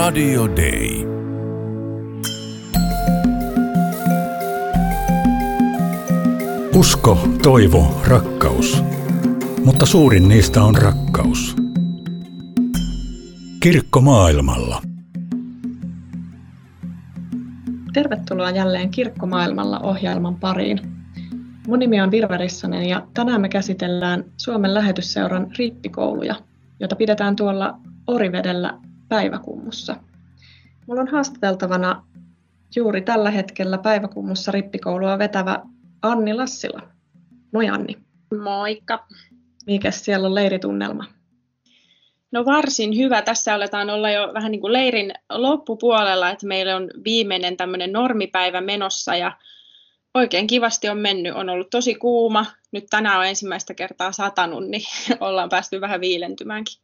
Radio Day. Usko, toivo, rakkaus. Mutta suurin niistä on rakkaus. Kirkko maailmalla. Tervetuloa jälleen Kirkkomaailmalla ohjelman pariin. Mun nimi on Virva Rissanen ja tänään me käsitellään Suomen lähetysseuran rippikouluja, jota pidetään tuolla Orivedellä päiväkummussa. Mulla on haastateltavana juuri tällä hetkellä päiväkummussa rippikoulua vetävä Anni Lassila. Moi Anni. Moikka. Mikäs siellä on leiritunnelma? No varsin hyvä. Tässä aletaan olla jo vähän niin kuin leirin loppupuolella, että meillä on viimeinen tämmöinen normipäivä menossa ja oikein kivasti on mennyt. On ollut tosi kuuma. Nyt tänään on ensimmäistä kertaa satanut, niin ollaan päästy vähän viilentymäänkin.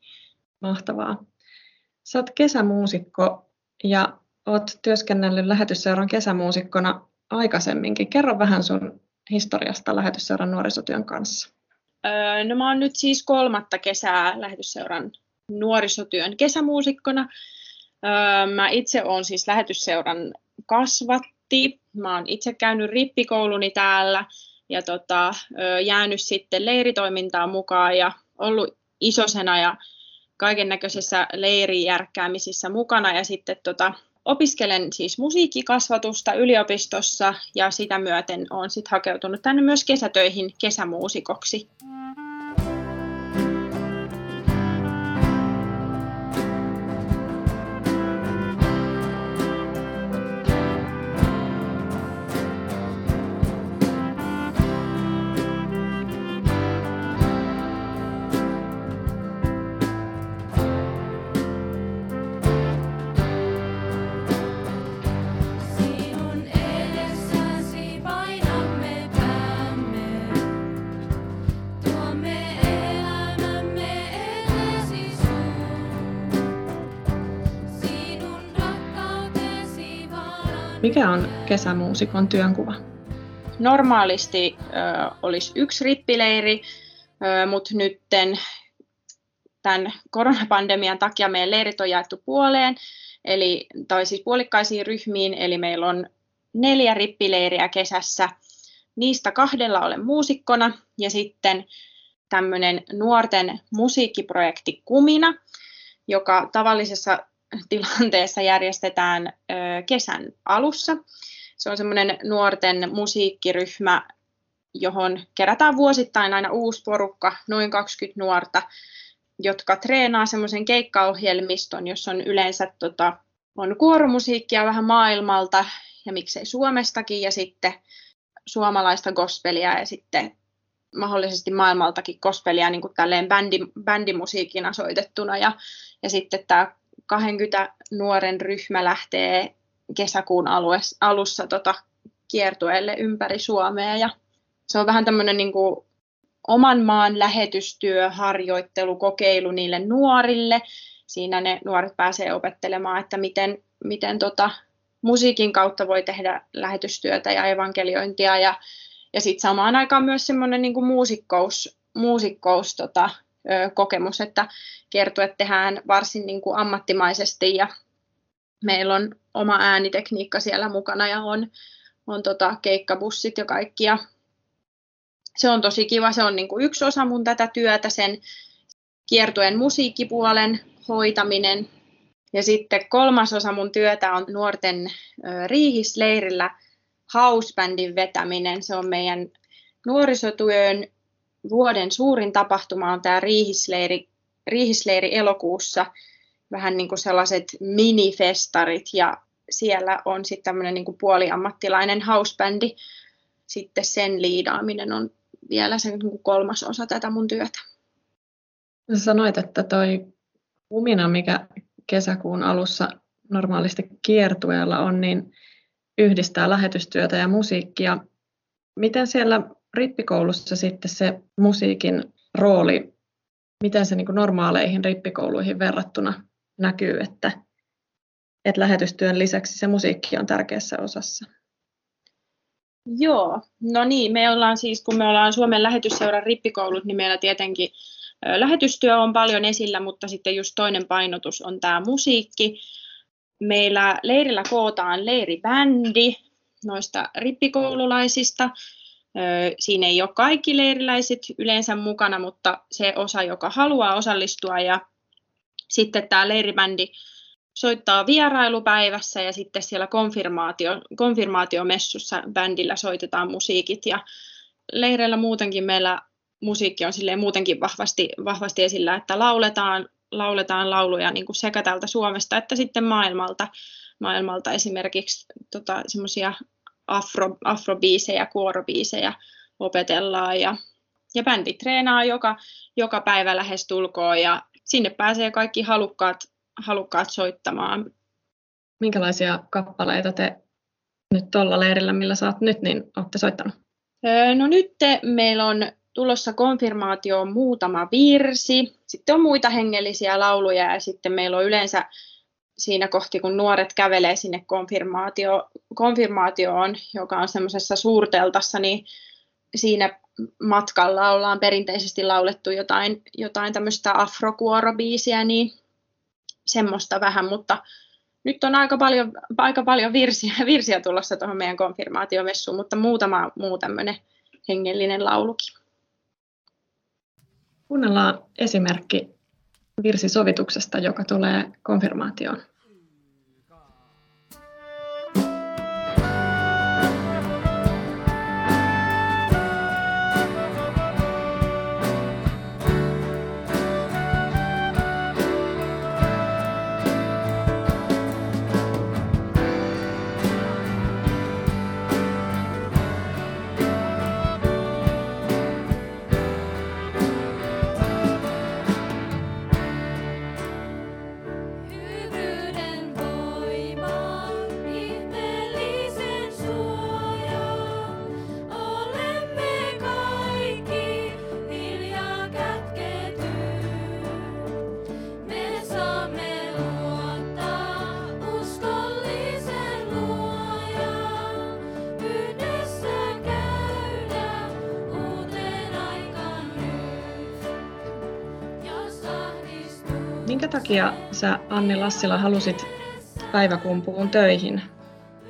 Mahtavaa. Sä oot kesämuusikko ja oot työskennellyt lähetysseuran kesämuusikkona aikaisemminkin. Kerro vähän sun historiasta lähetysseuran nuorisotyön kanssa. Öö, no mä oon nyt siis kolmatta kesää lähetysseuran nuorisotyön kesämuusikkona. Öö, mä itse oon siis lähetysseuran kasvatti. Mä oon itse käynyt rippikouluni täällä ja tota, öö, jäänyt sitten leiritoimintaan mukaan ja ollut isosena ja kaiken näköisissä leirijärkkäämisissä mukana ja sitten tota, opiskelen siis musiikkikasvatusta yliopistossa ja sitä myöten olen sitten hakeutunut tänne myös kesätöihin kesämuusikoksi. Mikä on kesämuusikon työnkuva? Normaalisti ö, olisi yksi rippileiri, mutta nyt tämän koronapandemian takia meidän leirit on jaettu puoleen, eli, tai siis puolikkaisiin ryhmiin, eli meillä on neljä rippileiriä kesässä. Niistä kahdella olen muusikkona ja sitten tämmöinen nuorten musiikkiprojekti Kumina, joka tavallisessa tilanteessa järjestetään kesän alussa. Se on semmoinen nuorten musiikkiryhmä, johon kerätään vuosittain aina uusi porukka, noin 20 nuorta, jotka treenaa semmoisen keikkaohjelmiston, jossa on yleensä tota, on kuoromusiikkia vähän maailmalta ja miksei Suomestakin ja sitten suomalaista gospelia ja sitten mahdollisesti maailmaltakin gospelia niin kuin tälleen bändi, bändimusiikina soitettuna ja, ja sitten tämä 20 nuoren ryhmä lähtee kesäkuun alussa tota, kiertueelle ympäri Suomea ja se on vähän tämmöinen niin kuin oman maan lähetystyö, harjoittelu, kokeilu niille nuorille. Siinä ne nuoret pääsee opettelemaan, että miten, miten tota, musiikin kautta voi tehdä lähetystyötä ja evankeliointia ja, ja sitten samaan aikaan myös semmoinen niin muusikkous, muusikkous tota, kokemus, että että tehdään varsin niin kuin ammattimaisesti ja meillä on oma äänitekniikka siellä mukana ja on, on tota keikkabussit ja kaikki. Ja se on tosi kiva, se on niin kuin yksi osa mun tätä työtä, sen kiertuen musiikkipuolen hoitaminen. Ja sitten kolmas osa mun työtä on nuorten riihisleirillä housebandin vetäminen. Se on meidän nuorisotyön vuoden suurin tapahtuma on tämä riihisleiri, riihisleiri elokuussa, vähän niin kuin sellaiset minifestarit ja siellä on sitten tämmöinen niin kuin puoliammattilainen housebändi. Sitten sen liidaaminen on vielä se niin kolmas osa tätä mun työtä. Sä sanoit, että toi umina, mikä kesäkuun alussa normaalisti kiertueella on, niin yhdistää lähetystyötä ja musiikkia. Miten siellä rippikoulussa sitten se musiikin rooli, miten se niin normaaleihin rippikouluihin verrattuna näkyy, että, että lähetystyön lisäksi se musiikki on tärkeässä osassa? Joo, no niin, me ollaan siis, kun me ollaan Suomen lähetysseuran rippikoulut, niin meillä tietenkin lähetystyö on paljon esillä, mutta sitten just toinen painotus on tämä musiikki. meillä leirillä kootaan leiribändi noista rippikoululaisista. Siinä ei ole kaikki leiriläiset yleensä mukana, mutta se osa, joka haluaa osallistua. Ja sitten tämä leiribändi soittaa vierailupäivässä ja sitten siellä konfirmaatio, konfirmaatiomessussa bändillä soitetaan musiikit. Ja leireillä muutenkin meillä musiikki on muutenkin vahvasti, vahvasti esillä, että lauletaan, lauletaan lauluja niin kuin sekä täältä Suomesta että sitten maailmalta. Maailmalta esimerkiksi tota, semmoisia afro, afrobiisejä, kuorobiisejä opetellaan ja, ja bändi treenaa joka, joka päivä lähes tulkoon ja sinne pääsee kaikki halukkaat, halukkaat soittamaan. Minkälaisia kappaleita te nyt tuolla leirillä, millä sä oot nyt, niin olette soittanut? No nyt meillä on tulossa konfirmaatioon muutama virsi, sitten on muita hengellisiä lauluja ja sitten meillä on yleensä siinä kohti, kun nuoret kävelee sinne konfirmaatio, konfirmaatioon, joka on semmoisessa suurteltassa, niin siinä matkalla ollaan perinteisesti laulettu jotain, jotain tämmöistä afrokuorobiisiä, niin semmoista vähän, mutta nyt on aika paljon, aika paljon virsiä, virsiä tulossa tuohon meidän konfirmaatiomessuun, mutta muutama muu tämmöinen hengellinen laulukin. Kuunnellaan esimerkki virsisovituksesta, joka tulee konfirmaatioon. Takia sä Anni Lassila halusit päiväkumpuun töihin?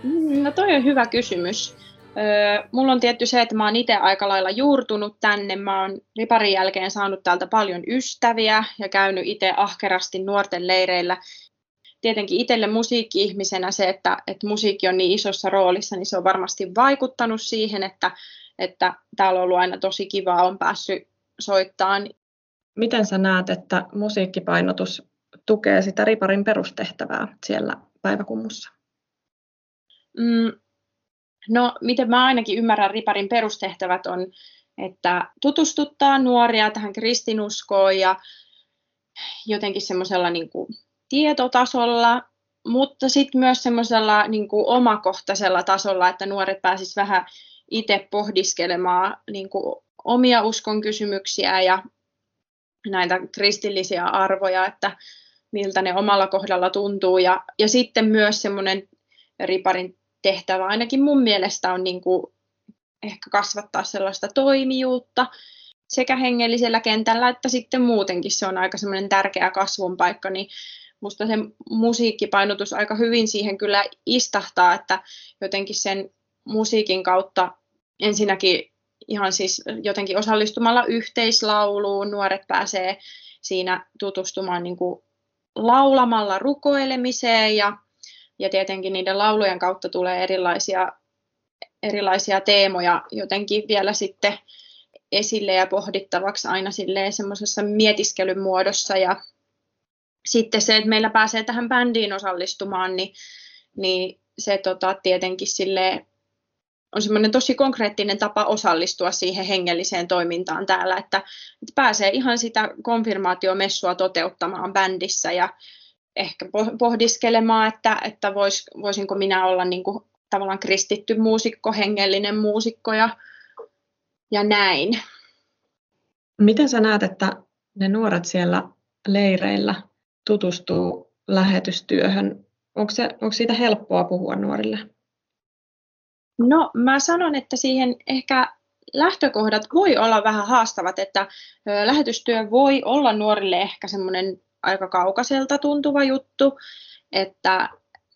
Mm, no toi on hyvä kysymys. Öö, mulla on tietty se, että mä oon itse aika lailla juurtunut tänne. Mä oon riparin jälkeen saanut täältä paljon ystäviä ja käynyt itse ahkerasti nuorten leireillä. Tietenkin itselle musiikki-ihmisenä se, että, että musiikki on niin isossa roolissa, niin se on varmasti vaikuttanut siihen, että, että täällä on ollut aina tosi kivaa, on päässyt soittamaan Miten sä näet, että musiikkipainotus tukee sitä riparin perustehtävää siellä päiväkummussa? Mm, no, miten mä ainakin ymmärrän riparin perustehtävät on, että tutustuttaa nuoria tähän kristinuskoon ja jotenkin semmoisella niin tietotasolla, mutta sitten myös semmoisella niin omakohtaisella tasolla, että nuoret pääsisivät vähän itse pohdiskelemaan niin kuin omia uskon kysymyksiä ja näitä kristillisiä arvoja, että miltä ne omalla kohdalla tuntuu. Ja, ja sitten myös semmoinen riparin tehtävä ainakin mun mielestä on niin kuin ehkä kasvattaa sellaista toimijuutta sekä hengellisellä kentällä että sitten muutenkin se on aika semmoinen tärkeä kasvun paikka, niin musta se musiikkipainotus aika hyvin siihen kyllä istahtaa, että jotenkin sen musiikin kautta ensinnäkin ihan siis jotenkin osallistumalla yhteislauluun nuoret pääsee siinä tutustumaan niin kuin laulamalla rukoilemiseen ja, ja tietenkin niiden laulujen kautta tulee erilaisia, erilaisia teemoja jotenkin vielä sitten esille ja pohdittavaksi aina semmoisessa mietiskelyn muodossa. Ja sitten se, että meillä pääsee tähän bändiin osallistumaan, niin, niin se tota, tietenkin sille on semmoinen tosi konkreettinen tapa osallistua siihen hengelliseen toimintaan täällä, että, että pääsee ihan sitä konfirmaatiomessua toteuttamaan bändissä ja ehkä pohdiskelemaan, että, että vois, voisinko minä olla niin kuin, tavallaan kristitty muusikko, hengellinen muusikko ja, ja näin. Miten sä näet, että ne nuoret siellä leireillä tutustuu lähetystyöhön? Onko, se, onko siitä helppoa puhua nuorille? No mä sanon, että siihen ehkä lähtökohdat voi olla vähän haastavat, että lähetystyö voi olla nuorille ehkä semmoinen aika kaukaiselta tuntuva juttu, että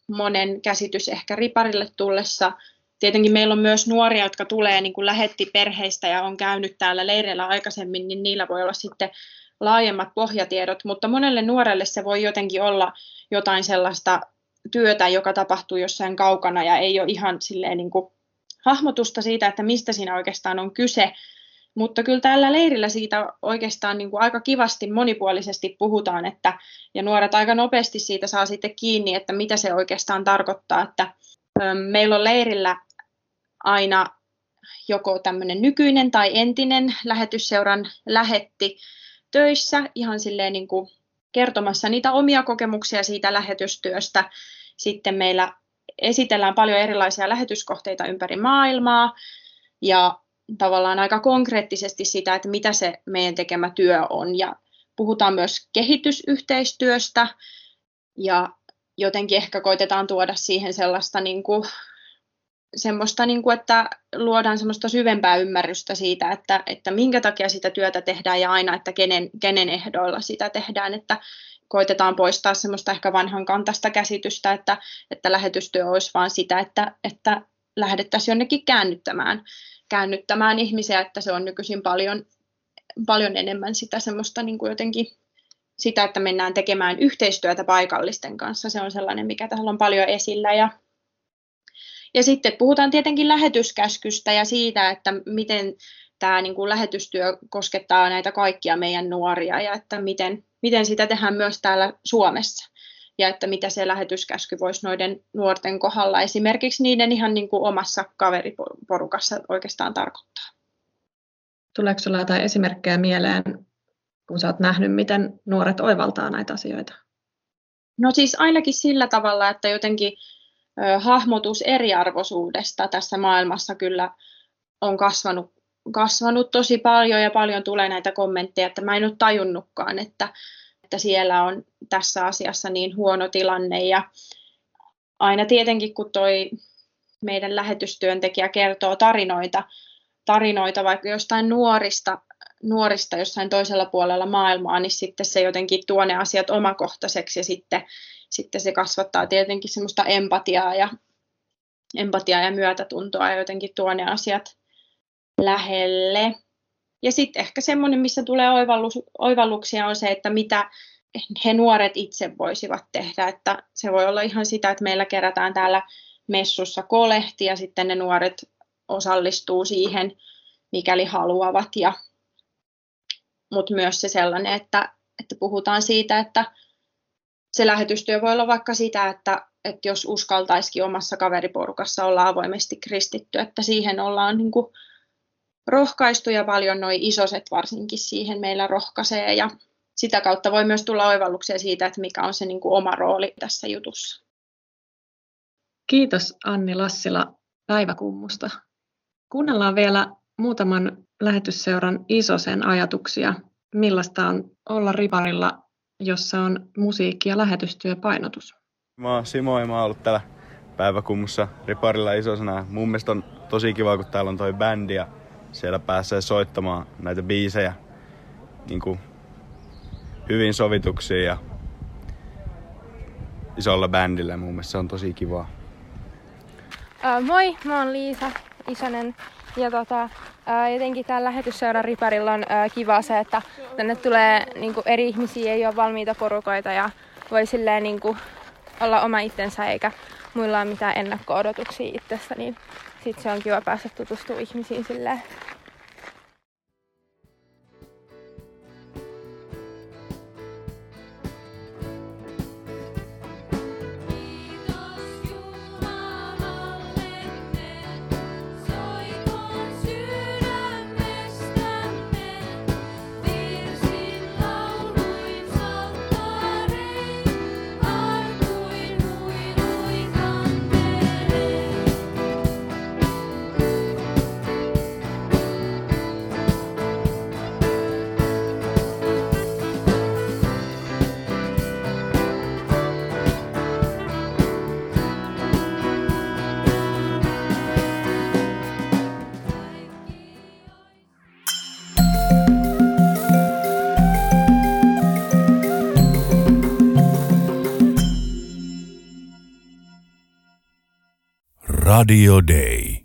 monen käsitys ehkä riparille tullessa. Tietenkin meillä on myös nuoria, jotka tulee niin kuin lähetti perheistä ja on käynyt täällä leireillä aikaisemmin, niin niillä voi olla sitten laajemmat pohjatiedot, mutta monelle nuorelle se voi jotenkin olla jotain sellaista työtä, joka tapahtuu jossain kaukana ja ei ole ihan silleen niin kuin hahmotusta siitä, että mistä siinä oikeastaan on kyse. Mutta kyllä tällä leirillä siitä oikeastaan niin kuin aika kivasti monipuolisesti puhutaan, että, ja nuoret aika nopeasti siitä saa sitten kiinni, että mitä se oikeastaan tarkoittaa. Että, ö, meillä on leirillä aina joko tämmöinen nykyinen tai entinen lähetysseuran lähetti töissä ihan silleen niin kuin kertomassa niitä omia kokemuksia siitä lähetystyöstä. Sitten meillä esitellään paljon erilaisia lähetyskohteita ympäri maailmaa ja tavallaan aika konkreettisesti sitä, että mitä se meidän tekemä työ on. Ja puhutaan myös kehitysyhteistyöstä ja jotenkin ehkä koitetaan tuoda siihen sellaista niin kuin semmoista, niin kuin, että luodaan semmoista syvempää ymmärrystä siitä, että, että minkä takia sitä työtä tehdään ja aina, että kenen, kenen ehdoilla sitä tehdään, että koitetaan poistaa semmoista ehkä vanhan kantasta käsitystä, että, että lähetystyö olisi vain sitä, että, että lähdettäisiin jonnekin käännyttämään, käännyttämään ihmisiä, että se on nykyisin paljon, paljon enemmän sitä semmoista niin kuin jotenkin sitä, että mennään tekemään yhteistyötä paikallisten kanssa. Se on sellainen, mikä täällä on paljon esillä ja ja sitten puhutaan tietenkin lähetyskäskystä ja siitä, että miten tämä niin kuin lähetystyö koskettaa näitä kaikkia meidän nuoria ja että miten, miten sitä tehdään myös täällä Suomessa ja että mitä se lähetyskäsky voisi noiden nuorten kohdalla esimerkiksi niiden ihan niin kuin omassa kaveriporukassa oikeastaan tarkoittaa. Tuleeko sinulla jotain esimerkkejä mieleen, kun sä oot nähnyt, miten nuoret oivaltaa näitä asioita? No siis ainakin sillä tavalla, että jotenkin hahmotus eriarvoisuudesta tässä maailmassa kyllä on kasvanut, kasvanut tosi paljon ja paljon tulee näitä kommentteja, että mä en ole tajunnutkaan, että, että siellä on tässä asiassa niin huono tilanne. Ja aina tietenkin kun toi meidän lähetystyöntekijä kertoo tarinoita, tarinoita vaikka jostain nuorista, nuorista jossain toisella puolella maailmaa, niin sitten se jotenkin tuo ne asiat omakohtaiseksi ja sitten sitten se kasvattaa tietenkin semmoista empatiaa ja, empatiaa ja myötätuntoa ja jotenkin tuo ne asiat lähelle. Ja sitten ehkä semmoinen, missä tulee oivallus, oivalluksia, on se, että mitä he nuoret itse voisivat tehdä. Että se voi olla ihan sitä, että meillä kerätään täällä messussa kolehti ja sitten ne nuoret osallistuu siihen, mikäli haluavat. Ja, mutta myös se sellainen, että, että puhutaan siitä, että se lähetystyö voi olla vaikka sitä, että, että jos uskaltaisikin omassa kaveriporukassa olla avoimesti kristitty, että siihen ollaan niin kuin rohkaistu ja paljon noi isoset varsinkin siihen meillä rohkaisee ja sitä kautta voi myös tulla oivalluksia siitä, että mikä on se niin kuin oma rooli tässä jutussa. Kiitos Anni Lassila päiväkummusta. Kuunnellaan vielä muutaman lähetysseuran isosen ajatuksia, millaista on olla riparilla jossa on musiikki- ja lähetystyöpainotus. Mä oon Simo ja mä oon ollut täällä päiväkummussa Riparilla isosena. Mun mielestä on tosi kiva, kun täällä on toi bändi ja siellä pääsee soittamaan näitä biisejä niin kuin hyvin sovituksiin ja isolla bändillä. Mun mielestä se on tosi kivaa. Uh, moi, mä oon Liisa Isonen ja tota, ää, jotenkin täällä lähetysseuran riparilla on ää, kiva se, että tänne tulee niinku, eri ihmisiä, ei ole valmiita porukoita ja voi silleen niinku, olla oma itsensä eikä muilla ole mitään ennakko-odotuksia itsestä, niin sit se on kiva päästä tutustumaan ihmisiin silleen Radio Day.